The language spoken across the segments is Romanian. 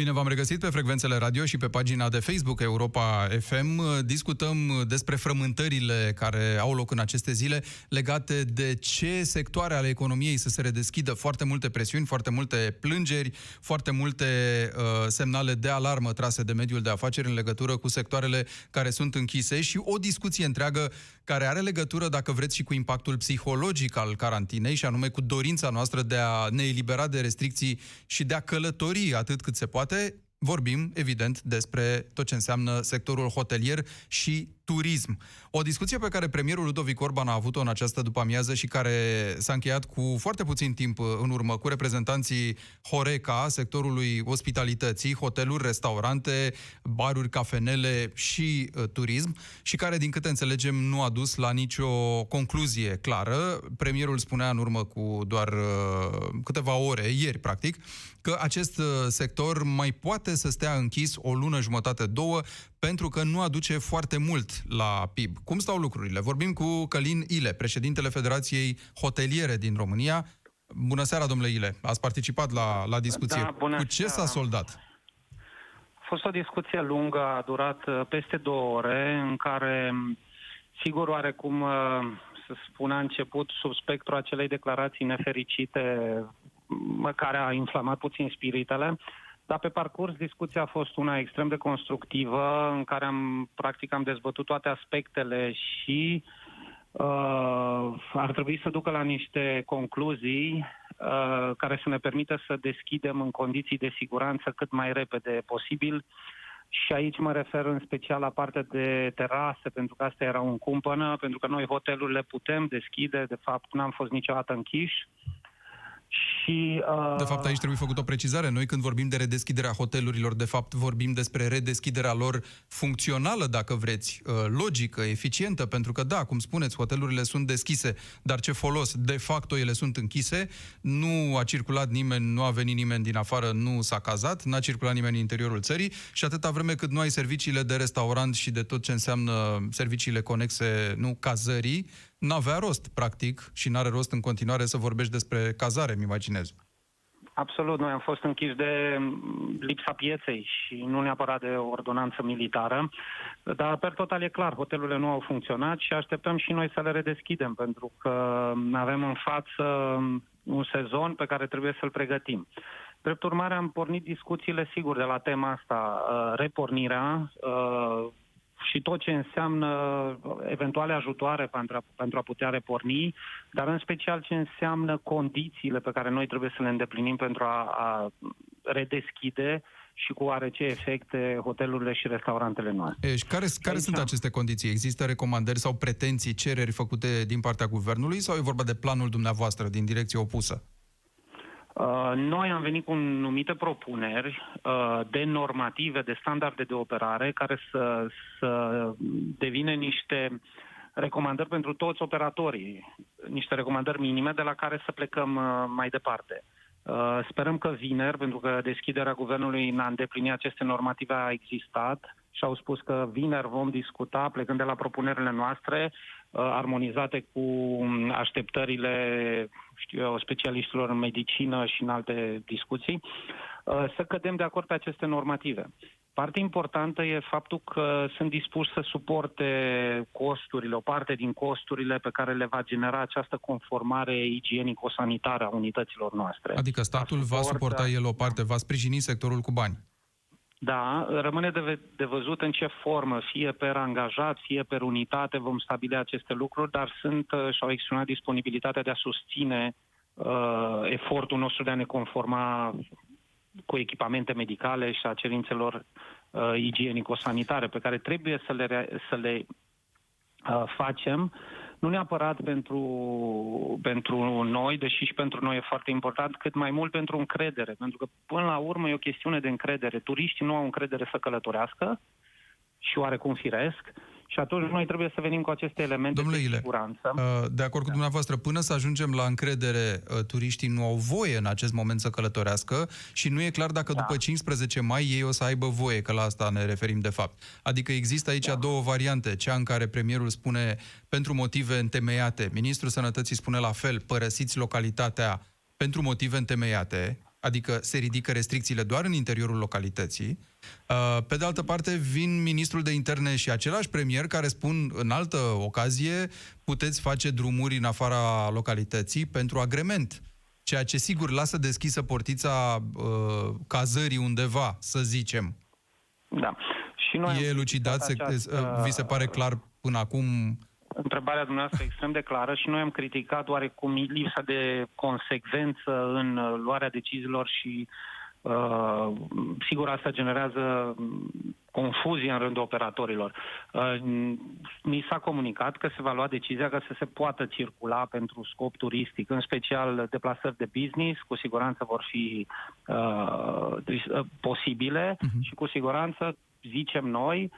Bine v-am regăsit pe frecvențele radio și pe pagina de Facebook Europa FM. Discutăm despre frământările care au loc în aceste zile legate de ce sectoare ale economiei să se redeschidă. Foarte multe presiuni, foarte multe plângeri, foarte multe uh, semnale de alarmă trase de mediul de afaceri în legătură cu sectoarele care sunt închise și o discuție întreagă care are legătură, dacă vreți, și cu impactul psihologic al carantinei și anume cu dorința noastră de a ne elibera de restricții și de a călători atât cât se poate, vorbim, evident, despre tot ce înseamnă sectorul hotelier și turism. O discuție pe care premierul Ludovic Orban a avut-o în această după-amiază și care s-a încheiat cu foarte puțin timp în urmă cu reprezentanții Horeca, sectorului ospitalității, hoteluri, restaurante, baruri, cafenele și uh, turism și care, din câte înțelegem, nu a dus la nicio concluzie clară. Premierul spunea în urmă cu doar uh, câteva ore, ieri practic, că acest uh, sector mai poate să stea închis o lună, jumătate, două, pentru că nu aduce foarte mult la PIB. Cum stau lucrurile? Vorbim cu Călin Ile, președintele Federației Hoteliere din România. Bună seara, domnule Ile. Ați participat la, la discuție. Da, bună cu ce seara. s-a soldat? A fost o discuție lungă, a durat uh, peste două ore, în care, sigur, oarecum, uh, să spun, a început sub spectrul acelei declarații nefericite m- care a inflamat puțin spiritele, dar pe parcurs discuția a fost una extrem de constructivă, în care am, practic, am dezbătut toate aspectele și uh, ar trebui să ducă la niște concluzii uh, care să ne permită să deschidem în condiții de siguranță cât mai repede posibil. Și aici mă refer în special la partea de terase, pentru că asta era un cumpănă, pentru că noi hotelurile putem deschide, de fapt n-am fost niciodată închiși. Și, uh, De fapt, aici trebuie făcut o precizare. Noi când vorbim de redeschiderea hotelurilor, de fapt vorbim despre redeschiderea lor funcțională, dacă vreți, uh, logică, eficientă, pentru că, da, cum spuneți, hotelurile sunt deschise, dar ce folos? De facto ele sunt închise, nu a circulat nimeni, nu a venit nimeni din afară, nu s-a cazat, n-a circulat nimeni în interiorul țării și atâta vreme cât nu ai serviciile de restaurant și de tot ce înseamnă serviciile conexe, nu, cazării, n-avea rost, practic, și n-are rost în continuare să vorbești despre cazare, mi imaginez. Absolut, noi am fost închiși de mm, lipsa pieței și nu neapărat de o ordonanță militară, dar per total e clar, hotelurile nu au funcționat și așteptăm și noi să le redeschidem, pentru că avem în față un sezon pe care trebuie să-l pregătim. Drept urmare, am pornit discuțiile, sigur, de la tema asta, uh, repornirea, uh, și tot ce înseamnă eventuale ajutoare pentru a, pentru a putea reporni, dar în special ce înseamnă condițiile pe care noi trebuie să le îndeplinim pentru a, a redeschide și cu oarece efecte hotelurile și restaurantele noastre. E, și care, care Aici sunt am- aceste condiții? Există recomandări sau pretenții, cereri făcute din partea guvernului sau e vorba de planul dumneavoastră din direcție opusă? Uh, Noi am venit cu numite propuneri uh, de normative, de standarde de operare, care să, să devină niște recomandări pentru toți operatorii, niște recomandări minime de la care să plecăm uh, mai departe. Uh, Sperăm că vineri, pentru că deschiderea guvernului în a îndeplini aceste normative a existat și au spus că vineri vom discuta, plecând de la propunerile noastre, uh, armonizate cu um, așteptările știu eu, specialiștilor în medicină și în alte discuții, uh, să cădem de acord pe aceste normative. Parte importantă e faptul că sunt dispuși să suporte costurile, o parte din costurile pe care le va genera această conformare igienico-sanitară a unităților noastre. Adică statul va suporta- suporta el o parte, va sprijini sectorul cu bani. Da, rămâne de, ve- de văzut în ce formă, fie per angajat, fie per unitate, vom stabili aceste lucruri, dar sunt uh, și-au exprimat disponibilitatea de a susține uh, efortul nostru de a ne conforma cu echipamente medicale și a cerințelor uh, igienico-sanitare pe care trebuie să le, rea- să le uh, facem, nu neapărat pentru, pentru noi, deși și pentru noi e foarte important, cât mai mult pentru încredere. Pentru că, până la urmă, e o chestiune de încredere. Turiștii nu au încredere să călătorească și oarecum firesc Și atunci noi trebuie să venim cu aceste elemente Domnule de Ile, siguranță. uh, de acord cu dumneavoastră, până să ajungem la încredere, uh, turiștii nu au voie în acest moment să călătorească și nu e clar dacă Da. după 15 mai ei o să aibă voie, că la asta ne referim de fapt. Adică există aici Da. două variante, cea în care premierul spune pentru motive întemeiate, ministrul sănătății spune la fel, părăsiți localitatea pentru motive întemeiate, adică se ridică restricțiile doar în interiorul localității. Uh, Pe de altă parte, vin ministrul de interne și același premier care spun în altă ocazie puteți face drumuri în afara localității pentru agrement. Ceea ce sigur lasă deschisă portița uh, cazării undeva, să zicem. Da. Și noi am E elucidat, se, această- uh, vi se pare clar până acum întrebarea dumneavoastră extrem de clară și noi am criticat oarecum lipsa de consecvență în uh, luarea deciziilor și uh, sigur asta generează mm, confuzie în rândul operatorilor. Uh, mi s-a comunicat că se va lua decizia că să se poată circula pentru scop turistic, în special deplasări de business, cu siguranță vor fi uh, dis- uh, posibile Mhm. și cu siguranță zicem noi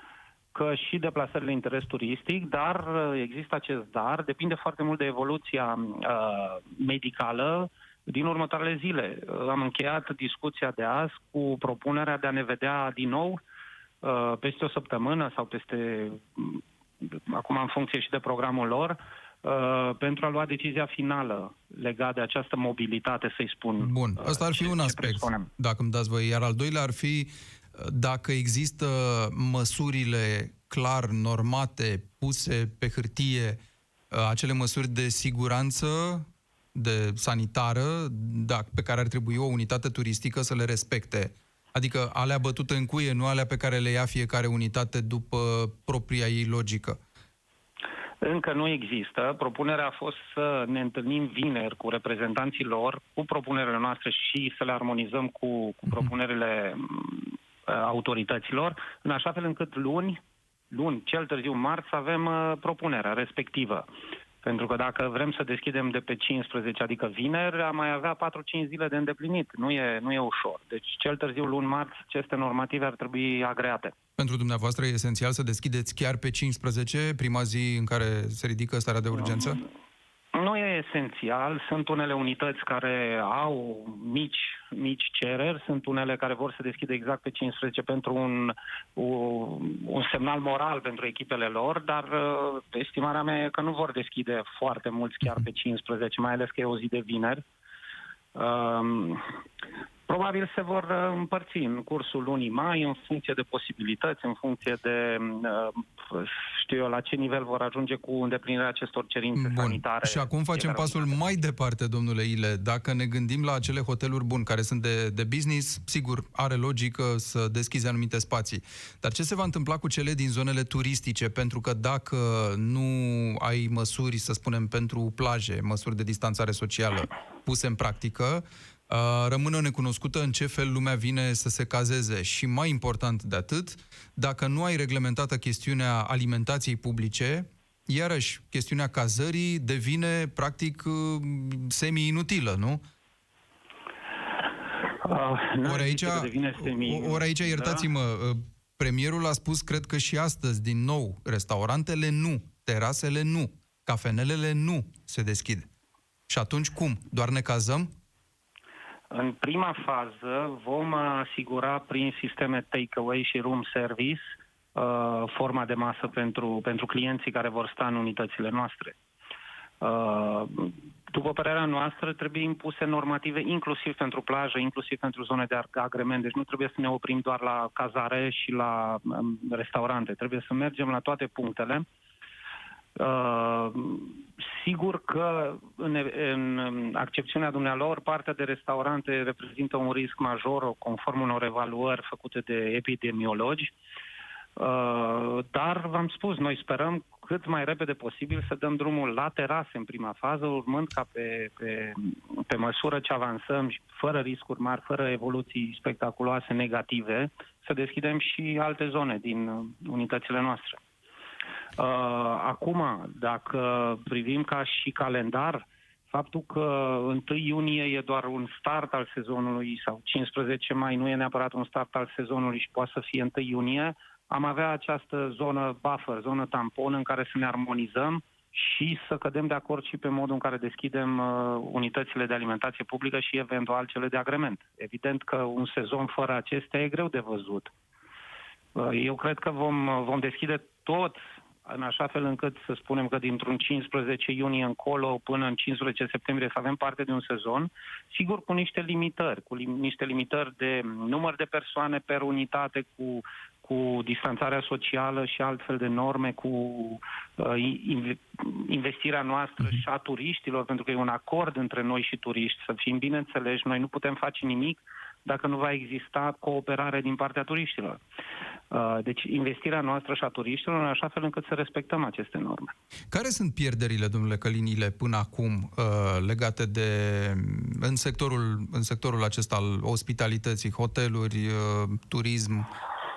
că și deplasările de interes turistic, dar uh, există acest dar, depinde foarte mult de evoluția uh, medicală din următoarele zile. Uh, am încheiat discuția de azi cu propunerea de a ne vedea din nou uh, peste o săptămână sau peste, m, acum în funcție și de programul lor, uh, pentru a lua decizia finală legată de această mobilitate, să-i spun. Bun, uh, ăsta ar fi ce- un ce aspect, presupunem. dacă îmi dați voi. Iar al doilea ar fi uh, dacă există măsurile clar normate, puse pe hârtie, uh, acele măsuri de siguranță, de sanitară, da, pe care ar trebui o unitate turistică să le respecte. Adică alea bătute în cuie, nu alea pe care le ia fiecare unitate după propria ei logică. Încă nu există. Propunerea a fost să ne întâlnim vineri cu reprezentanții lor, cu propunerile noastre și să le armonizăm cu, cu propunerile m, autorităților, în așa fel încât luni, luni, cel târziu marți, să avem uh, propunerea respectivă. Pentru că dacă vrem să deschidem de pe 15, adică vineri, am mai avea 4-5 zile de îndeplinit. Nu e, nu e ușor. Deci cel târziu luni marți, aceste normative ar trebui agreate. Pentru dumneavoastră e esențial să deschideți chiar pe 15, prima zi în care se ridică starea de urgență? Nu e esențial. Sunt unele unități care au mici, mici cereri, sunt unele care vor să deschidă exact pe 15 pentru un, un, un semnal moral pentru echipele lor, dar uh, estimarea mea e că nu vor deschide foarte mulți chiar pe 15, mai ales că e o zi de vineri. Um, probabil se vor uh, împărți în cursul lunii mai, în funcție de posibilități, în funcție de, uh, știu eu, la ce nivel vor ajunge cu îndeplinirea acestor cerințe Bun. sanitare. Și acum facem fiecare pasul unitate. mai departe, domnule Ile. Dacă ne gândim la acele hoteluri buni care sunt de, de business, sigur, are logică să deschizi anumite spații. Dar ce se va întâmpla cu cele din zonele turistice? Pentru că dacă nu ai măsuri, să spunem, pentru plaje, măsuri de distanțare socială puse în practică, uh, rămâne necunoscută în ce fel lumea vine să se cazeze. Și mai important de atât, dacă nu ai reglementată chestiunea alimentației publice, iarăși, chestiunea cazării devine, practic, uh, semi-inutilă, nu? Uh, n-ar Ori aici, zice că devine semi- ori aici, iertați-mă, uh, premierul a spus, cred că și astăzi, din nou, restaurantele nu, terasele nu, cafenelele nu se deschid. Și atunci cum? Doar ne cazăm? În prima fază vom asigura prin sisteme takeaway și room service uh, forma de masă pentru, pentru clienții care vor sta în unitățile noastre. Uh, după părerea noastră, trebuie impuse normative inclusiv pentru plajă, inclusiv pentru zone de agrement. Deci nu trebuie să ne oprim doar la cazare și la um, restaurante. Trebuie să mergem la toate punctele. Uh, sigur că în, în accepțiunea dumnealor, partea de restaurante reprezintă un risc major, conform unor evaluări făcute de epidemiologi. Uh, dar, v-am spus, noi sperăm cât mai repede posibil să dăm drumul la terase în prima fază, urmând ca pe, pe, pe măsură ce avansăm și fără riscuri mari, fără evoluții spectaculoase negative, să deschidem și alte zone din unitățile noastre. Uh, acum, dacă privim ca și calendar, faptul că 1 iunie e doar un start al sezonului sau 15 mai nu e neapărat un start al sezonului și poate să fie 1 iunie, am avea această zonă buffer, zonă tampon în care să ne armonizăm și să cădem de acord și pe modul în care deschidem uh, unitățile de alimentație publică și eventual cele de agrement. Evident că un sezon fără acestea e greu de văzut. Uh, eu cred că vom, vom deschide tot în așa fel încât să spunem că dintr-un 15 iunie încolo până în 15 septembrie să avem parte de un sezon, sigur cu niște limitări, cu lim- niște limitări de număr de persoane per unitate, cu, cu distanțarea socială și altfel de norme, cu uh, investirea noastră uh-huh. și a turiștilor, pentru că e un acord între noi și turiști, să fim bineînțeleși, noi nu putem face nimic dacă nu va exista cooperare din partea turiștilor. Uh, deci investirea noastră și a turiștilor în așa fel încât să respectăm aceste norme. Care sunt pierderile, domnule Călinile, până acum uh, legate de în sectorul, în sectorul acesta al ospitalității, hoteluri, uh, turism?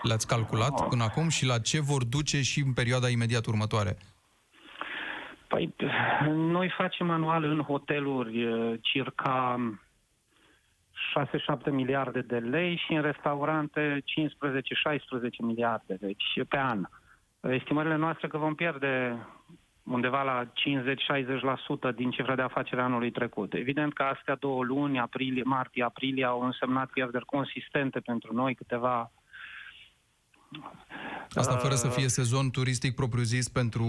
Le-ați calculat până acum și la ce vor duce și în perioada imediat următoare? Păi, noi facem anual în hoteluri circa 6-7 miliarde de lei și în restaurante 15-16 miliarde, deci pe an. Estimările noastre că vom pierde undeva la 50-60% din cifra de afacere anului trecut. Evident că astea două luni, aprilie, martie, aprilie, au însemnat pierderi consistente pentru noi, câteva Asta fără să fie sezon turistic propriu-zis pentru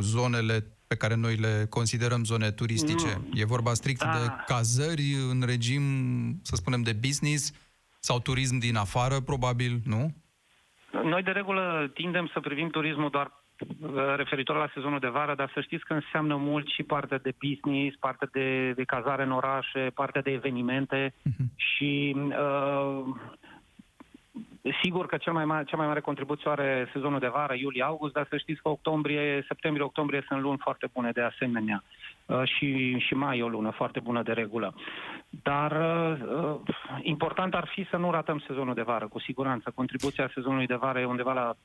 zonele pe care noi le considerăm zone turistice. Nu. E vorba strict da. de cazări în regim, să spunem, de business sau turism din afară, probabil, nu? Noi, de regulă, tindem să privim turismul doar uh, referitor la sezonul de vară, dar să știți că înseamnă mult și partea de business, partea de, de cazare în orașe, partea de evenimente uh-huh. și uh, Sigur că cel mai mare, cea mai mare contribuție are sezonul de vară, iulie-august, dar să știți că octombrie, septembrie-octombrie sunt luni foarte bune de asemenea. Uh, și, și mai e o lună foarte bună de regulă. Dar uh, important ar fi să nu ratăm sezonul de vară, cu siguranță. Contribuția sezonului de vară e undeva la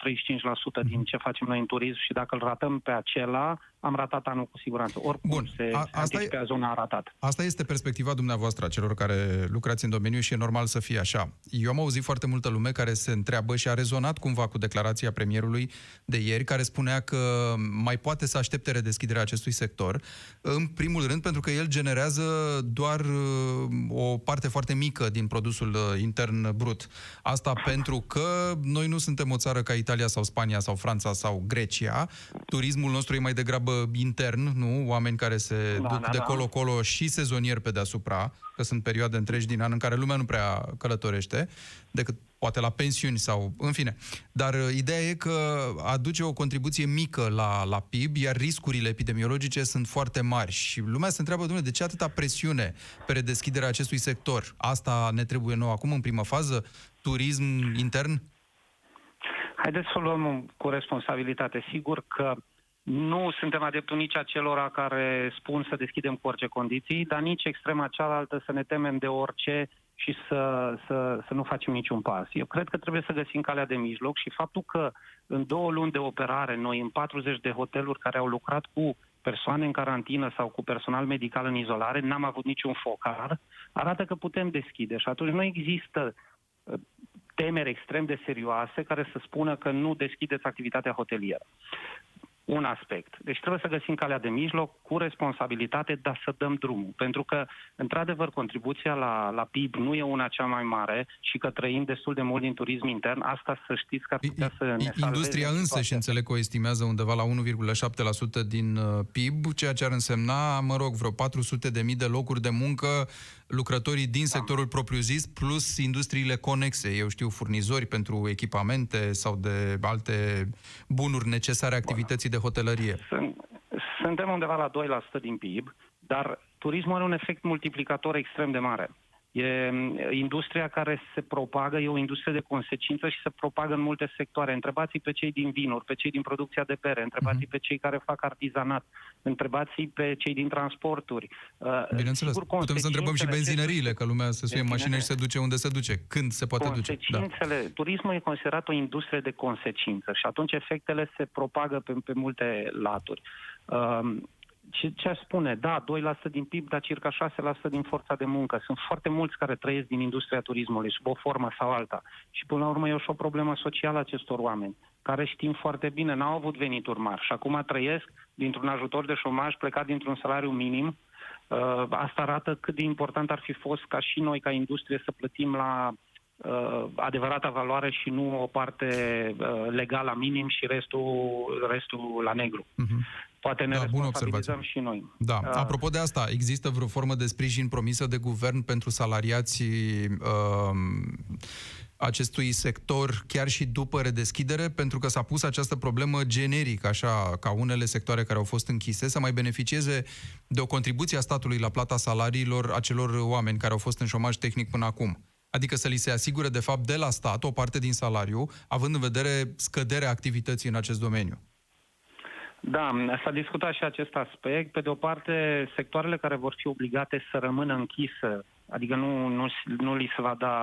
35% din ce facem noi în turism și dacă îl ratăm pe acela, am ratat anul cu siguranță. Oricum Bun. se, a, asta se e, zona a ratat. Asta este perspectiva dumneavoastră a celor care lucrați în domeniu și e normal să fie așa. Eu am auzit foarte multă lume care se întreabă și a rezonat cumva cu declarația premierului de ieri, care spunea că mai poate să aștepte redeschiderea acestui sector în primul rând pentru că el generează doar uh, o parte foarte mică din produsul uh, intern brut. Asta pentru că noi nu suntem o țară ca Italia sau Spania sau Franța sau Grecia. Turismul nostru e mai degrabă intern, nu? Oameni care se da, duc da, de da. colo-colo și sezonieri pe deasupra, că sunt perioade întregi din an în care lumea nu prea călătorește, decât poate la pensiuni sau, în fine. Dar uh, ideea e că aduce o contribuție mică la, la PIB, iar riscurile epidemiologice sunt foarte mari. Și lumea se întreabă, domnule, de ce atâta presiune pe redeschiderea acestui sector? Asta ne trebuie nou acum, în primă fază? Turism intern? Haideți să o luăm cu responsabilitate. Sigur că nu suntem adeptul nici acelora care spun să deschidem cu orice condiții, dar nici extrema cealaltă să ne temem de orice și să, să, să nu facem niciun pas. Eu cred că trebuie să găsim calea de mijloc și faptul că în două luni de operare, noi în 40 de hoteluri care au lucrat cu persoane în carantină sau cu personal medical în izolare, n-am avut niciun focar, arată că putem deschide și atunci nu există uh, temeri extrem de serioase care să spună că nu deschideți activitatea hotelieră un aspect. Deci trebuie să găsim calea de mijloc cu responsabilitate, dar să dăm drumul. Pentru că, într-adevăr, contribuția la, la PIB nu e una cea mai mare și că trăim destul de mult din turism intern. Asta să știți că ar putea să ne Industria însă și înțeleg că o estimează undeva la 1,7% din uh, PIB, ceea ce ar însemna, mă rog, vreo 400 de mii de locuri de muncă lucrătorii din da. sectorul propriu-zis plus industriile conexe, eu știu, furnizori pentru echipamente sau de alte bunuri necesare activității de hotelărie. Suntem undeva la 2% din PIB, dar turismul are un efect multiplicator extrem de mare. E industria care se propagă, e o industrie de consecință și se propagă în multe sectoare. Întrebați pe cei din vinuri, pe cei din producția de pere, întrebați uh-huh. pe cei care fac artizanat, întrebați pe cei din transporturi. Uh, Bineînțeles, Sigur, putem să întrebăm și benzinăriile, că lumea se suie mașină și se duce unde se duce, când se poate duce. Da. Turismul e considerat o industrie de consecință și atunci efectele se propagă pe, pe multe laturi. Uh, ce, ce aș spune? Da, 2% din PIB, dar circa 6% din forța de muncă. Sunt foarte mulți care trăiesc din industria turismului, sub o formă sau alta. Și până la urmă e și o problemă socială acestor oameni. care știm foarte bine, n-au avut venituri mari și acum trăiesc dintr-un ajutor de șomaj plecat dintr-un salariu minim. Uh, asta arată cât de important ar fi fost ca și noi, ca industrie, să plătim la uh, adevărata valoare și nu o parte uh, legală la minim și restul, restul la negru. Uh-huh. Poate ne da, responsabilizăm și noi. Da. Uh, Apropo de asta, există vreo formă de sprijin promisă de guvern pentru salariații uh, acestui sector chiar și după redeschidere, pentru că s-a pus această problemă generic, așa, ca unele sectoare care au fost închise să mai beneficieze de o contribuție a statului la plata salariilor acelor oameni care au fost în șomaj tehnic până acum. Adică să li se asigure, de fapt, de la stat o parte din salariu, având în vedere scăderea activității în acest domeniu. Da, s-a discutat și acest aspect. Pe de o parte, sectoarele care vor fi obligate să rămână închise, adică nu, nu, nu li se va da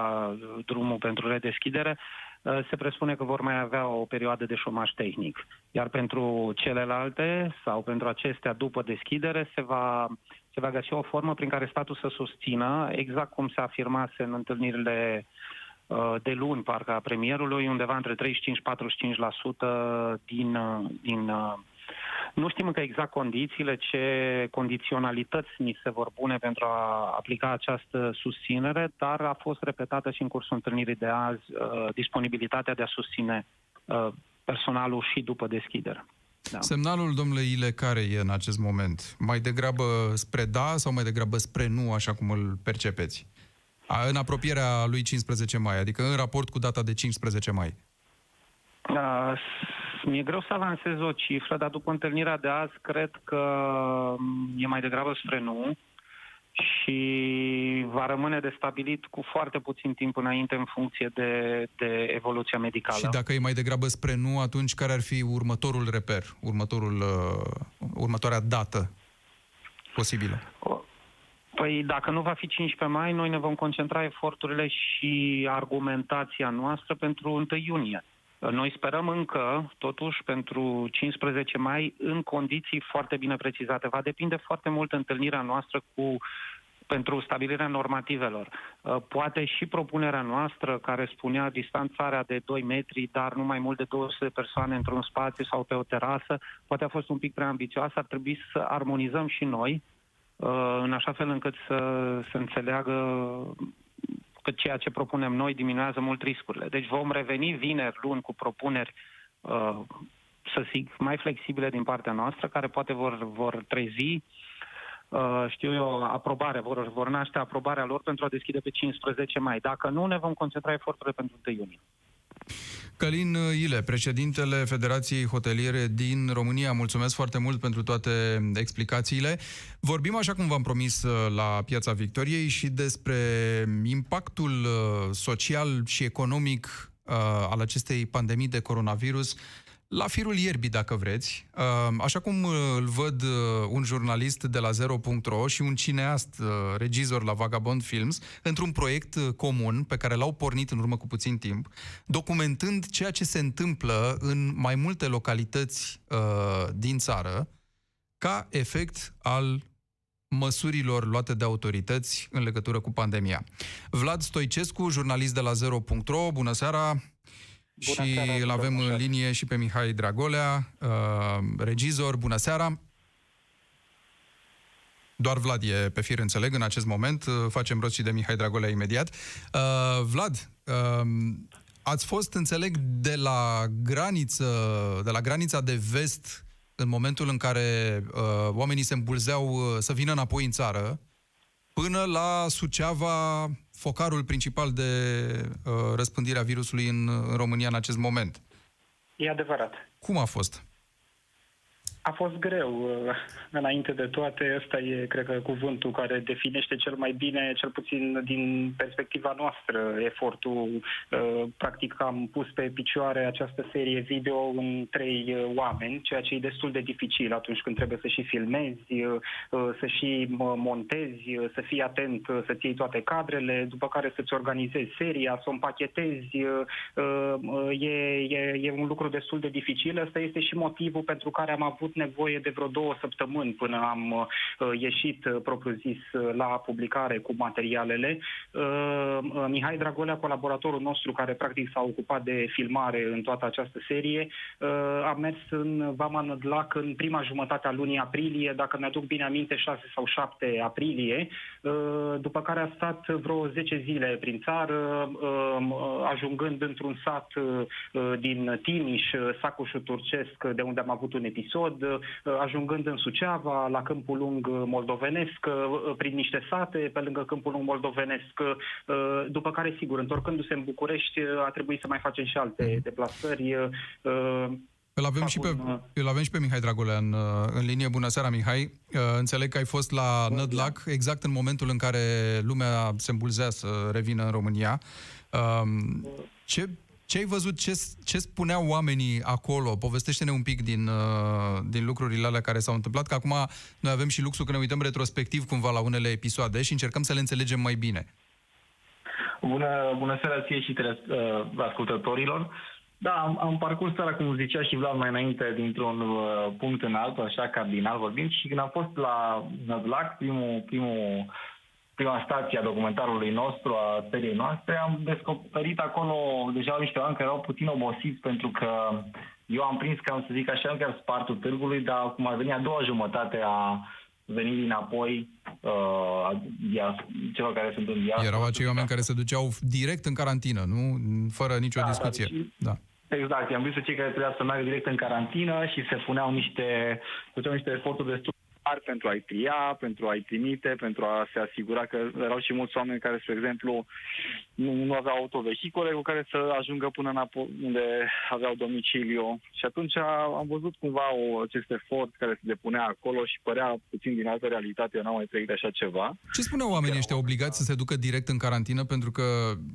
drumul pentru redeschidere, uh, se presupune că vor mai avea o perioadă de șomaj tehnic. Iar pentru celelalte sau pentru acestea după deschidere se va, se va găsi o formă prin care statul să susțină, exact cum se afirmase în întâlnirile uh, de luni, parcă a premierului, undeva între 35-45% din, uh, din nu știm încă exact condițiile, ce condiționalități ni se vor pune pentru a aplica această susținere, dar a fost repetată și în cursul întâlnirii de azi uh, disponibilitatea de a susține uh, personalul și după deschidere. Da. Semnalul, domnule Ile, care e în acest moment? Mai degrabă spre da sau mai degrabă spre nu, așa cum îl percepeți? A, în apropierea lui 15 mai, adică în raport cu data de 15 mai. Uh, mi-e greu să avansez o cifră, dar după întâlnirea de azi cred că e mai degrabă spre nu și va rămâne de stabilit cu foarte puțin timp înainte în funcție de, de evoluția medicală. Și dacă e mai degrabă spre nu, atunci care ar fi următorul reper, următorul, uh, următoarea dată posibilă? Păi dacă nu va fi 15 mai, noi ne vom concentra eforturile și argumentația noastră pentru 1 iunie. Noi sperăm încă, totuși, pentru 15 mai, în condiții foarte bine precizate. Va depinde foarte mult întâlnirea noastră cu pentru stabilirea normativelor. Uh, poate și propunerea noastră, care spunea distanțarea de 2 metri, dar nu mai mult de 200 de persoane într-un spațiu sau pe o terasă, poate a fost un pic prea ambițioasă, ar trebui să armonizăm și noi, uh, în așa fel încât să, să înțeleagă că ceea ce propunem noi diminuează mult riscurile. Deci vom reveni vineri, luni, cu propuneri, uh, să zic, mai flexibile din partea noastră, care poate vor, vor trezi Uh, știu eu, aprobare, vor, vor naște aprobarea lor pentru a deschide pe 15 mai. Dacă nu, ne vom concentra eforturile pentru 1 iunie. Călin Ile, președintele Federației Hoteliere din România, mulțumesc foarte mult pentru toate explicațiile. Vorbim, așa cum v-am promis, la Piața Victoriei și despre impactul uh, social și economic uh, al acestei pandemii de coronavirus la firul ierbii, dacă vreți. Uh, așa cum uh, îl văd uh, un jurnalist de la Zero.ro și un cineast regizor la Vagabond Films, într-un proiect comun pe care l-au pornit în urmă cu puțin timp, documentând ceea ce se întâmplă în mai multe localități din țară, ca efect al măsurilor luate de autorități în legătură cu pandemia. Vlad Stoicescu, jurnalist de la Zero.ro, bună seara! Bună și seara, îl avem în linie și pe Mihai Dragolea, uh, regizor. Bună seara! Doar Vlad e pe fir, înțeleg, în acest moment. Uh, facem rost și de Mihai Dragolea imediat. Uh, Vlad, uh, ați fost, înțeleg, de la graniță, de la granița de vest în momentul în care uh, oamenii se îmbulzeau uh, să vină înapoi în țară, până la Suceava, focarul principal de uh, răspândire a virusului în, în România în acest moment. E adevărat. Cum a fost? A fost greu. Uh, înainte de toate, ăsta e, cred că, cuvântul care definește cel mai bine, cel puțin din perspectiva noastră, efortul. Uh, practic am pus pe picioare această serie video în trei uh, oameni, ceea ce e destul de dificil atunci când trebuie să și filmezi, să și montezi, să fii atent, să-ți iei toate cadrele, după care să-ți organizezi seria, să o împachetezi. E, e, e un lucru destul de dificil. Ăsta este și motivul pentru care am avut avut nevoie de vreo două săptămâni până am ieșit, propriu-zis, la publicare cu materialele. Mihai Dragolea, colaboratorul nostru, care practic s-a ocupat de filmare în toată această serie, a mers în Vama Nădlac în prima jumătate a lunii aprilie, dacă mi-aduc bine aminte, 6 sau 7 aprilie, după care a stat vreo 10 zile prin țară, ajungând într-un sat din Timiș, Sacușul Turcesc, de unde am avut un episod, ajungând în Suceava, la Câmpul Lung moldovenesc, prin niște sate, pe lângă Câmpul Lung moldovenesc, după care, sigur, întorcându-se în București, a trebuit să mai facem și alte mhm. deplasări. Îl avem, și pe, un... îl avem și pe Mihai Dragolea în, în linie. Bună seara, Mihai. Înțeleg că ai fost la Nădlac exact în momentul în care lumea se îmbulzea să revină în România. Ce, ce ai văzut, ce, ce spuneau oamenii acolo? Povestește-ne un pic din, din lucrurile alea care s-au întâmplat, că acum noi avem și luxul că ne uităm retrospectiv cumva la unele episoade și încercăm să le înțelegem mai bine. Bună, bună seara ție și tele, uh, ascultătorilor. Da, am, am parcurs țara, cum zicea și Vlad mai înainte, dintr-un uh, punct în altul, așa cardinal vorbind, și când am fost la Nădlac, primul, primul, prima stație a documentarului nostru, a seriei noastre, am descoperit acolo deja niște oameni care erau puțin obosiți pentru că eu am prins, cam să zic așa, chiar spartul târgului, dar cum a venit a doua jumătate a venirii înapoi uh, celor care sunt în diaspora. Erau acei oameni care se duceau direct în carantină, nu? Fără nicio da, discuție. Da, și, da. Exact, i-am văzut cei care trebuia să meargă direct în carantină și se puneau niște, făceau niște eforturi destul mari pentru a-i tria, pentru a-i trimite, pentru a se asigura că erau și mulți oameni care, spre exemplu, nu, nu aveau autovehicole cu care să ajungă până înapoi unde aveau domiciliu. Și atunci am văzut cumva o, acest efort care se depunea acolo și părea puțin din altă realitate, eu n-am mai trăit așa ceva. Ce spuneau oamenii ăștia obligați să se ducă direct în carantină? Pentru că,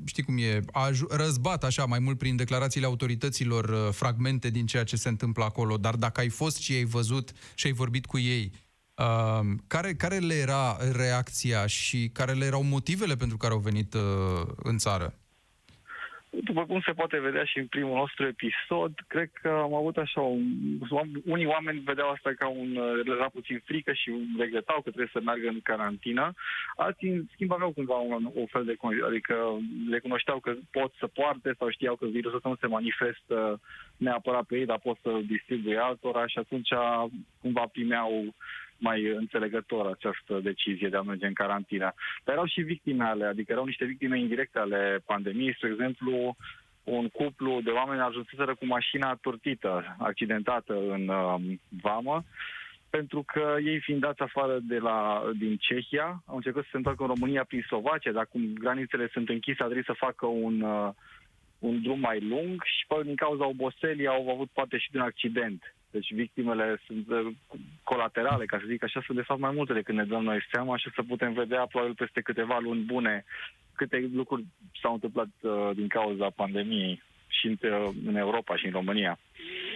știi cum e, a răzbat așa mai mult prin declarațiile autorităților uh, fragmente din ceea ce se întâmplă acolo, dar dacă ai fost și ai văzut și ai vorbit cu ei, Uh, care, care le era reacția și care le erau motivele pentru care au venit uh, în țară? După cum se poate vedea și în primul nostru episod, cred că am avut așa, un, unii oameni vedeau asta ca un, era puțin frică și regretau că trebuie să meargă în carantină, alții în schimb aveau cumva un, o fel de, adică recunoșteau că pot să poarte sau știau că virusul ăsta nu se manifestă neapărat pe ei, dar pot să distribuie altora și atunci cumva primeau mai înțelegător această decizie de a merge în carantină. Dar erau și victime ale, adică erau niște victime indirecte ale pandemiei, spre exemplu, un cuplu de oameni ajunseseră cu mașina turtită, accidentată în um, vamă, pentru că ei fiind dați afară de la, din Cehia, au încercat să se întoarcă în România prin Slovacia, dar cum granițele sunt închise, a trebuit să facă un, uh, un drum mai lung și din cauza oboselii au avut poate și de un accident. Deci victimele sunt uh, colaterale, ca să zic așa, sunt de fapt mai multe decât ne dăm noi seama și să putem vedea probabil peste câteva luni bune câte lucruri s-au întâmplat uh, din cauza pandemiei și în, uh, în Europa și în România.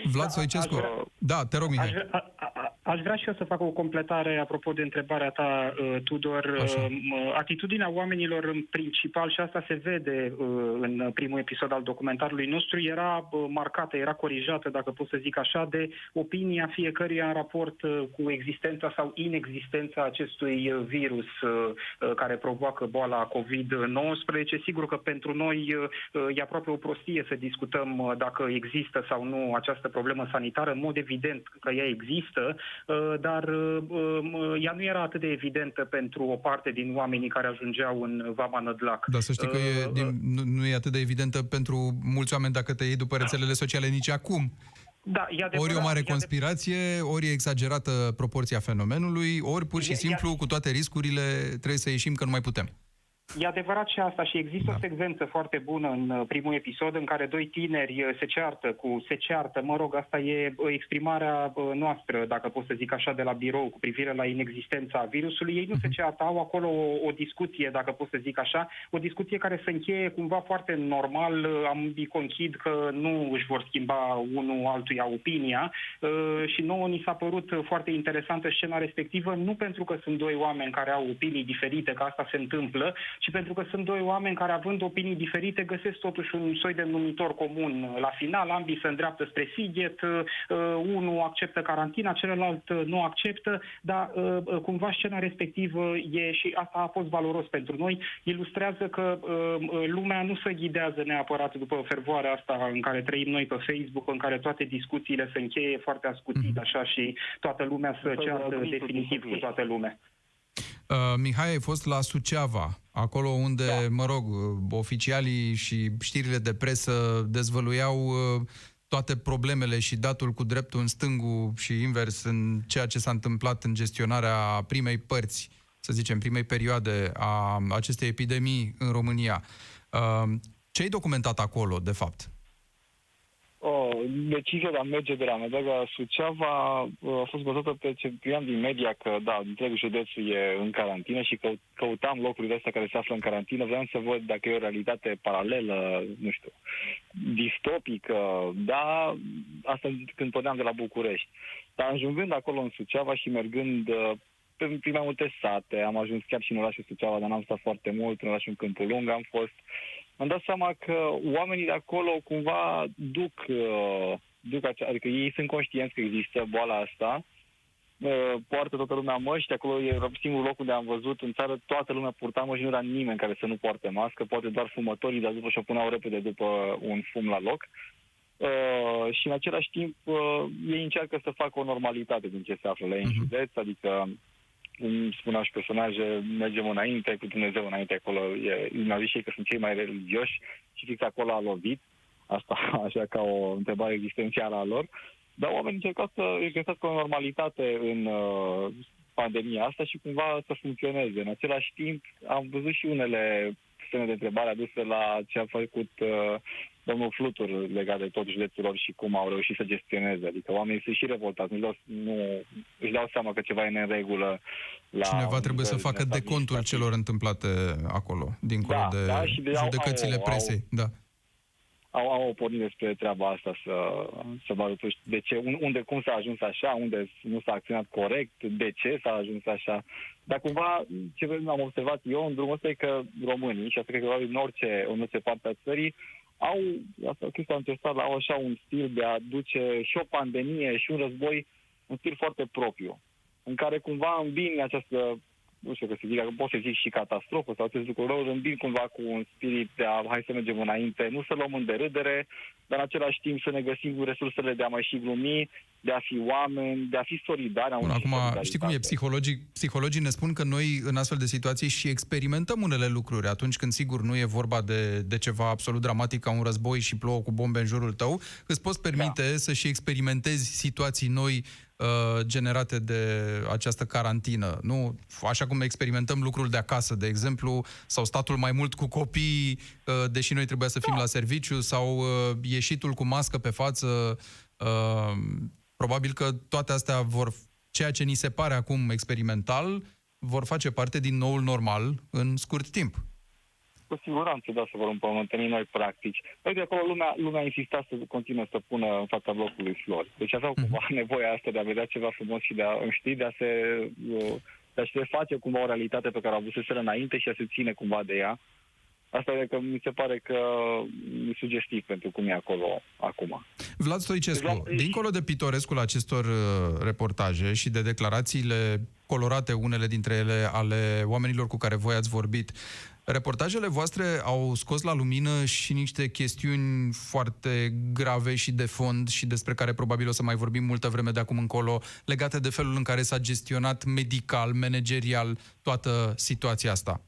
Vlad Soicescu, da, da, te rog, Mihai. Aș, a, a, aș vrea și eu să fac o completare apropo de întrebarea ta, uh, Tudor. Așa. Uh, atitudinea oamenilor în principal, și asta se vede uh, în primul episod al documentarului nostru, era uh, marcată, era corijată, dacă pot să zic așa, de opinia fiecăruia în raport uh, cu existența sau inexistența acestui virus uh, uh, care provoacă boala COVID-19. Sigur că pentru noi uh, e aproape o prostie să discutăm uh, dacă există sau nu această problemă sanitară. În mod evident că ea există, uh, dar uh, uh, ea nu era atât de evidentă pentru o parte din oamenii care ajungeau în Vama Nădlac. Da, să știi că e, din, nu, nu e atât de evidentă pentru mulți oameni dacă te iei după rețelele sociale nici acum. Da, e adevărat, ori o mare conspirație, ori e exagerată proporția fenomenului, ori pur și simplu, cu toate riscurile, trebuie să ieșim că nu mai putem. E adevărat și asta și există da. o secvență foarte bună în uh, primul episod în care doi tineri uh, se ceartă cu se ceartă, mă rog, asta e uh, exprimarea noastră, dacă pot să zic așa, de la birou cu privire la inexistența virusului. Ei nu uh-huh. se mhm. ceartă, au acolo o, o discuție, dacă pot să zic așa, o discuție care se încheie cumva foarte normal, ambii conchid că nu își vor schimba unul altuia opinia și nouă ni s-a părut foarte interesantă scena respectivă, nu pentru că sunt doi oameni care au opinii diferite, că asta se întâmplă, și pentru că sunt doi oameni care, având opinii diferite, găsesc totuși un soi de numitor comun la final, ambii se îndreaptă spre Sighet, uh, unul acceptă carantina, celălalt uh, nu acceptă, dar uh, uh, cumva scena respectivă e și asta a fost valoros pentru noi, ilustrează că uh, lumea nu se ghidează neapărat după fervoarea asta în care trăim noi pe Facebook, în care toate discuțiile se încheie foarte ascuțit, Mhm. așa, și toată lumea să După ceartă grăbitul definitiv cu din toată lumea. Uh, Mihai, ai fost la Suceava, acolo unde, da. mă rog, uh, oficialii și știrile de presă dezvăluiau uh, toate problemele și datul cu dreptul în stângul și invers în ceea ce s-a întâmplat în gestionarea primei părți, să zicem, primei perioade a acestei epidemii în România. Uh, Ce ai documentat acolo, de fapt? Oh, decizia de a merge de la Medega la Suceava uh, a fost bazată pe ce primeam din media că, da, întreg județul e în carantină și că căutam locurile astea care se află în carantină. Vreau să văd dacă e o realitate paralelă, nu știu, distopică, da, asta când porneam de la București. Dar ajungând acolo în Suceava și mergând uh, pe, prin mai multe sate, am ajuns chiar și în orașul Suceava, dar n-am stat foarte mult, în orașul Câmpul Lung am fost, am dat seama că oamenii de acolo cumva duc, uh, duc acea, adică ei sunt conștienți că există boala asta, uh, poartă toată lumea măști, acolo e singurul loc unde am văzut în țară, toată lumea purta măști, nu era nimeni care să nu poarte mască, poate doar fumătorii, dar după și-o puneau repede după un fum la loc. Uh, și în același timp uh, ei încearcă să facă o normalitate din ce se află la ei în Mhm. județ, adică cum spuneau și personaje, mergem înainte, cu Dumnezeu înainte acolo. E, mi-au zis și ei că sunt cei mai religioși și fix acolo a lovit. Asta așa ca o întrebare existențială a lor. Dar oamenii încercau să își găsească o normalitate în uh, pandemia asta și cumva să funcționeze. În același timp am văzut și unele semne de întrebare aduse la ce a făcut uh, domnul Flutur legat de tot județul lor și cum au reușit să gestioneze. Adică oamenii sunt și revoltați, nu, își dau- nu își dau seama că ceva e în regulă. La Cineva un trebuie să nivel facă decontul administrativ. celor întâmplate acolo, dincolo Da, de da, și de- au- judecățile au- presei. Da. Au, au pornit despre treaba asta să, să vadă tu de ce, un- unde, cum s-a ajuns așa, unde nu s-a acționat corect, de ce s-a ajuns așa. Dar cumva, ce am observat eu în drumul ăsta e că românii, și asta cred că probabil în orice, în orice parte a țării, au, asta chestia am testat, au așa un stil de a duce și o pandemie și un război, un stil foarte propriu, în care cumva îmbini această nu știu că să zic, dacă pot să zic și catastrofă sau acest lucru rău, îmbin cumva cu un spirit de a hai să mergem înainte, nu să luăm în derâdere, dar în același timp să ne găsim resursele de a mai și glumi, de a fi oameni, de a fi solidari. am Bun, și acum, solidaritate. știi cum e? Psihologii, psihologii ne spun că noi, în astfel de situații, și experimentăm unele lucruri. Atunci când, sigur, nu e vorba de, de ceva absolut dramatic ca un război și plouă cu bombe în jurul tău, îți poți permite da. să și experimentezi situații noi uh, generate de această carantină. Nu? Așa cum experimentăm lucruri de acasă, de exemplu, sau statul mai mult cu copii, uh, deși noi trebuia să fim la serviciu, sau uh, ieșitul cu mască pe față. Uh, probabil că toate astea vor, ceea ce ni se pare acum experimental, vor face parte din noul normal în scurt timp. Cu siguranță, da, să vor împământeni noi practici. Păi de acolo lumea, lumea insista să continue să pună în fața blocului flori. Deci aveau cumva nevoia asta de a vedea ceva frumos și de a, știi, de a se, uh, de a se face cumva o realitate pe care au avuseseră înainte și a se ține cumva de ea. Asta e că mi se pare că e sugestiv pentru cum e acolo acum. Vlad Stoicescu, Vlad- dincolo de pitorescul acestor uh, reportaje și de declarațiile colorate, unele dintre ele, ale oamenilor cu care voi ați vorbit, reportajele voastre au scos la lumină și niște chestiuni foarte grave și de fond și despre care probabil o să mai vorbim multă vreme de acum încolo, legate de felul în care s-a gestionat medical, managerial, toată situația asta.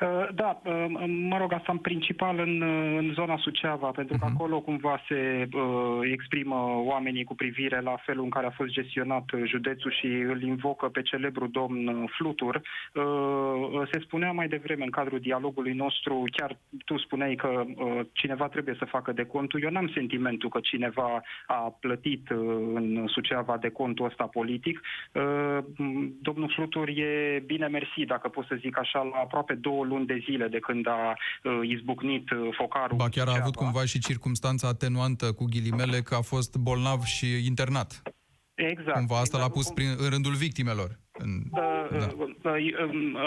Uh, Da, uh, mă rog, asta în principal în, uh, în zona Suceava, pentru că Mhm. acolo cumva se uh, exprimă oamenii cu privire la felul în care a fost gestionat uh, județul și îl invocă pe celebru domn uh, Flutur. Uh, Se spunea mai devreme în cadrul dialogului nostru, chiar tu spuneai că uh, cineva trebuie să facă de contul. Eu n-am sentimentul că cineva a plătit uh, în Suceava de contul ăsta politic. Uh, Domnul Flutur e bine mersi, dacă pot să zic așa, la aproape două luni de zile de când a uh, izbucnit uh, focarul. Ba în chiar a avut Suceava. cumva și circumstanța atenuantă cu ghilimele că a fost bolnav și internat. Exact. Cumva asta l-a exact. pus Cum- prin, în rândul victimelor. Da, da.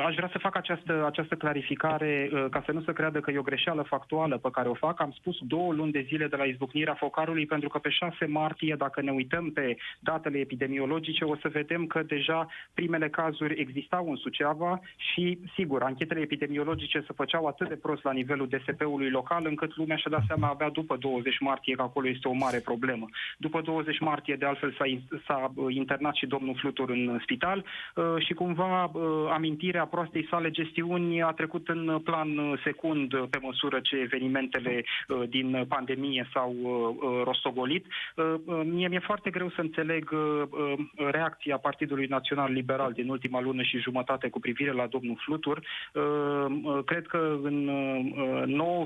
Aș vrea să fac această, această clarificare ca să nu se creadă că e o greșeală factuală pe care o fac. Am spus două luni de zile de la izbucnirea focarului pentru că pe 6 martie, dacă ne uităm pe datele epidemiologice, o să vedem că deja primele cazuri existau în Suceava și, sigur, anchetele epidemiologice se făceau atât de prost la nivelul DSP-ului local încât lumea și-a dat seama abia după 20 martie că acolo este o mare problemă. După 20 martie, de altfel, s-a, s-a internat și domnul Flutur în spital Uh, și cumva uh, amintirea proastei sale gestiuni a trecut în plan secund pe măsură ce evenimentele uh, din pandemie s-au rostogolit. Mie mi-e foarte greu să înțeleg reacția Partidului Național Liberal din ultima lună și jumătate cu privire la domnul Flutur. Cred că în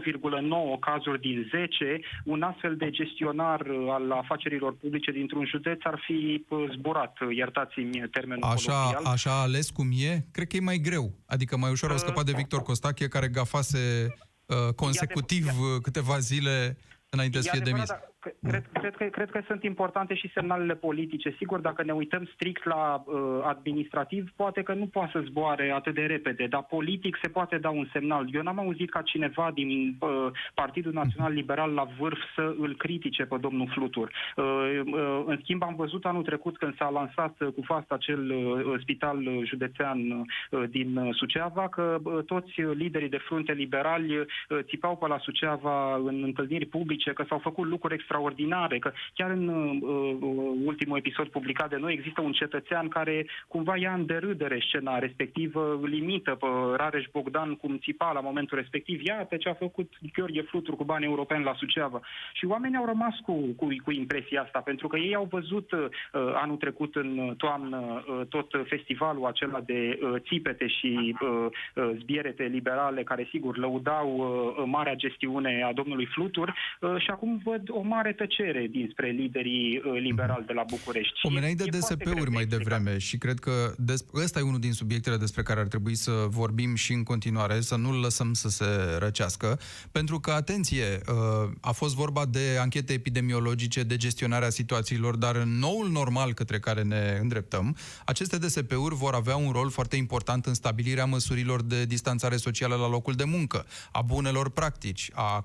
9,9 cazuri din 10, un astfel de gestionar al afacerilor publice dintr-un județ ar fi zburat, iertați-mi termenul Așa așa, așa ales cum e, cred că e mai greu. Adică mai ușor au scăpat de Victor Costache, care gafase uh, consecutiv câteva zile înainte să fie demis. Da, Cred, cred, că, cred că sunt importante și semnalele politice. Sigur, dacă ne uităm strict la uh, administrativ, poate că nu poate să zboare atât de repede, dar politic se poate da un semnal. Eu n-am auzit ca cineva din uh, Partidul Național Liberal la vârf să îl critique pe domnul Flutur. Uh, uh, în schimb, am văzut anul trecut când s-a lansat uh, cu fast acel uh, spital județean uh, din Suceava, că uh, toți liderii de frunte liberali uh, țipau pe la Suceava în întâlniri publice că s-au făcut lucruri extra extraordinare, că chiar în uh, uh, ultimul episod publicat de noi există un cetățean care cumva ia în derâdere scena respectivă, limită pe Rareș Bogdan cum țipa la momentul respectiv, iată ce a făcut Gheorghe Flutur cu bani europeni la Suceava. Și oamenii au rămas cu, cu, cu impresia asta, pentru că ei au văzut uh, anul trecut în toamnă uh, tot festivalul acela de uh, țipete și uh, uh, zbierete liberale, care sigur lăudau uh, marea gestiune a domnului Flutur uh, și acum văd o mare mare tăcere dinspre liderii uh, liberali de la București. Pomeneai de DSP-uri mai devreme și cred că des- ăsta e unul din subiectele despre care ar trebui să vorbim și în continuare, să nu-l lăsăm să se răcească, pentru că, atenție, uh, a fost vorba de anchete epidemiologice, de gestionarea situațiilor, dar în noul normal către care ne îndreptăm, aceste DSP-uri vor avea un rol foarte important în stabilirea măsurilor de distanțare socială la locul de muncă, a bunelor practici, a,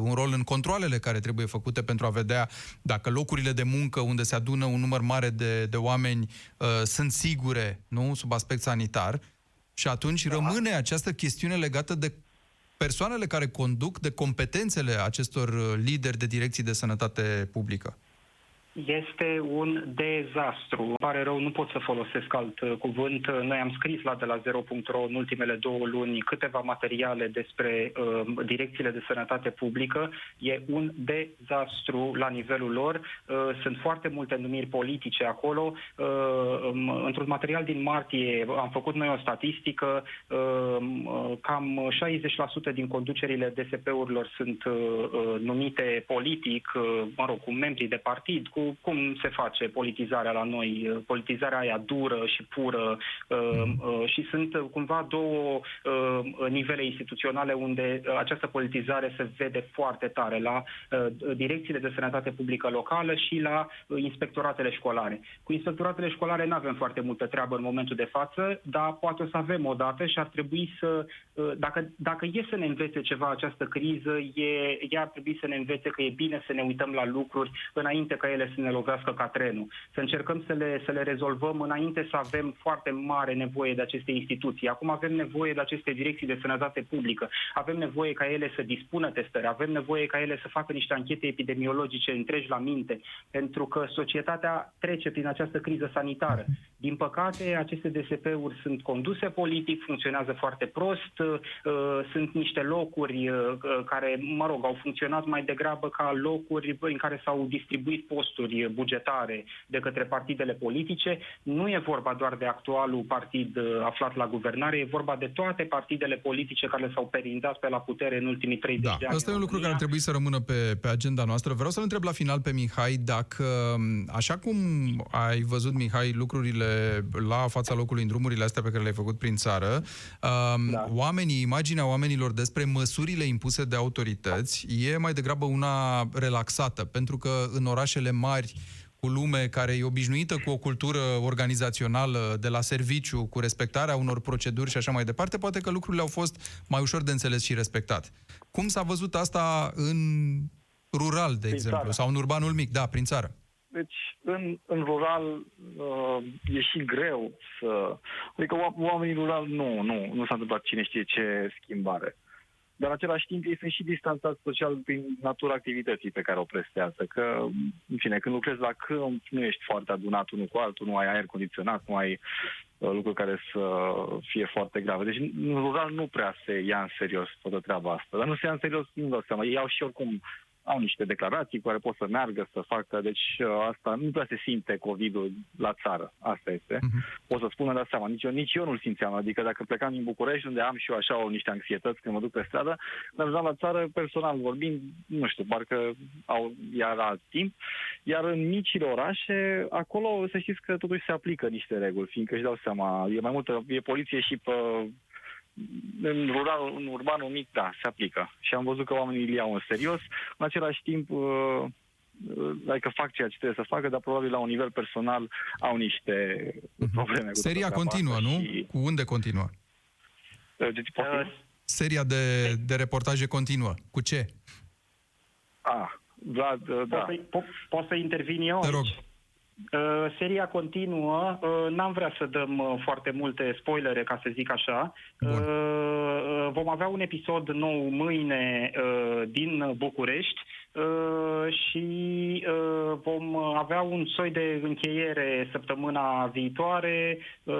un rol în controlele care trebuie făcute făcute pentru a vedea dacă locurile de muncă unde se adună un număr mare de, de oameni uh, sunt sigure, nu, sub aspect sanitar. Și atunci da. rămâne această chestiune legată de persoanele care conduc, de competențele acestor uh, lideri de direcții de sănătate publică. Este un dezastru. Îmi pare rău, nu pot să folosesc alt uh, cuvânt. Noi am scris la de la 0.ro în ultimele două luni câteva materiale despre uh, direcțiile de sănătate publică. E un dezastru la nivelul lor. Uh, sunt foarte multe numiri politice acolo. Uh, um, într-un material din martie am făcut noi o statistică. Uh, uh cam 60% din conducerile DSP-urilor sunt uh, uh, numite politic, uh, mă rog, cu membrii de partid, cu cum se face politizarea la noi, uh, politizarea aia dură și pură mm. și sunt cumva două nivele instituționale unde această politizare se vede foarte tare la direcțiile de sănătate publică locală și la inspectoratele școlare. Cu inspectoratele școlare nu avem foarte multă treabă în momentul de față, dar poate o să avem o dată și ar trebui să, dacă, dacă e să ne învețe ceva această criză, e, ea ar trebui să ne învețe că e bine să ne uităm la lucruri înainte ca ele să ne lovească ca trenul. Să încercăm să le, să le rezolvăm înainte să avem foarte mare nevoie de aceste instituții. Acum avem nevoie de aceste direcții de sănătate publică. Avem nevoie ca ele să dispună testări. Avem nevoie ca ele să facă niște anchete epidemiologice întregi la minte. Pentru că societatea trece prin această criză sanitară. Din păcate, aceste DSP-uri sunt conduse politic, funcționează foarte prost, uh, sunt niște locuri uh, care, mă rog, au funcționat mai degrabă ca locuri în care s-au distribuit posturi fonduri bugetare de către partidele politice. Nu e vorba doar de actualul partid uh, aflat la guvernare, e vorba de toate partidele politice care s-au perindat pe la putere în ultimii 30 da, de ani. Asta e un lucru care ar trebui să rămână pe, pe agenda noastră. Vreau să-l întreb la final pe Mihai dacă, așa cum ai văzut, Mihai, lucrurile la fața locului în drumurile astea pe care le-ai făcut prin țară, um, da. oamenii, imaginea oamenilor despre măsurile impuse de autorități e mai degrabă una relaxată, pentru că în orașele mari mari, cu lume care e obișnuită cu o cultură organizațională de la serviciu, cu respectarea unor proceduri și așa mai departe, poate că lucrurile au fost mai ușor de înțeles și respectat. Cum s-a văzut asta în rural, de Prin exemplu, țară. sau în urbanul mic, da, prin țară? Deci, în, în rural uh, e și greu să... Adică oa- oamenii rural nu, nu, nu s-a întâmplat cine știe ce schimbare. Dar în același timp ei sunt și distanțați social prin natura activității pe care o prestează. Că, în fine, când lucrezi la câmp, nu ești foarte adunat unul cu altul, nu ai aer condiționat, nu ai uh, lucruri care să fie foarte grave. Deci, în rural nu prea se ia în serios toată treaba asta. Dar nu se ia în serios, nu dau seama. Ei au și oricum au niște declarații cu care pot să meargă, să facă, deci uh, asta nu prea se simte COVID-ul la țară, asta este. Uh-huh. Pot să spun, dar seama, nici eu, nici eu nu-l simțeam, adică dacă plecam din București, unde am și eu așa o, niște anxietăți când mă duc pe stradă, dar ajungeam la țară, personal vorbind, nu știu, parcă au, iar alt timp, iar în micile orașe, acolo să știți că totuși se aplică niște reguli, fiindcă își dau seama, e mai multă, e poliție și pe în rural, în urbanul mic, da, se aplică. Și am văzut că oamenii îl iau în serios. În același timp, uh, uh, adică fac ceea ce trebuie să facă, dar probabil la un nivel personal au niște probleme. Cu Seria toată treaba continuă, asta nu? Și, Cu unde continuă? uh, deci, poftim? Seria de, de reportaje continuă. Cu ce? ah, Vlad, uh, da. Pot, să, pot, pot să intervin eu? Te aici? rog. Uh, seria continuă, uh, n-am vrea să dăm uh, foarte multe spoilere, ca să zic așa. Bun. Uh, uh, vom avea un episod nou mâine uh, din București uh, și uh, vom avea un soi de încheiere săptămâna viitoare uh,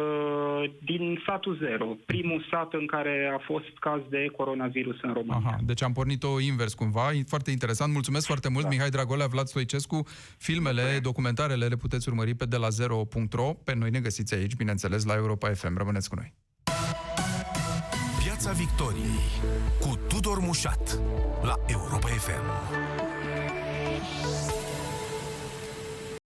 din satul zero, primul sat în care a fost caz de coronavirus în România. Aha, deci am pornit-o invers cumva. E foarte interesant. Mulțumesc foarte mult, da. Mihai Dragolea, Vlad Stoicescu. Filmele, documentarele le puteți urmări pe de la zero.ro. Pe noi ne găsiți aici, bineînțeles, la Europa FM. Rămâneți cu noi. Piața Victoriei cu Tudor Mușat la Europa FM.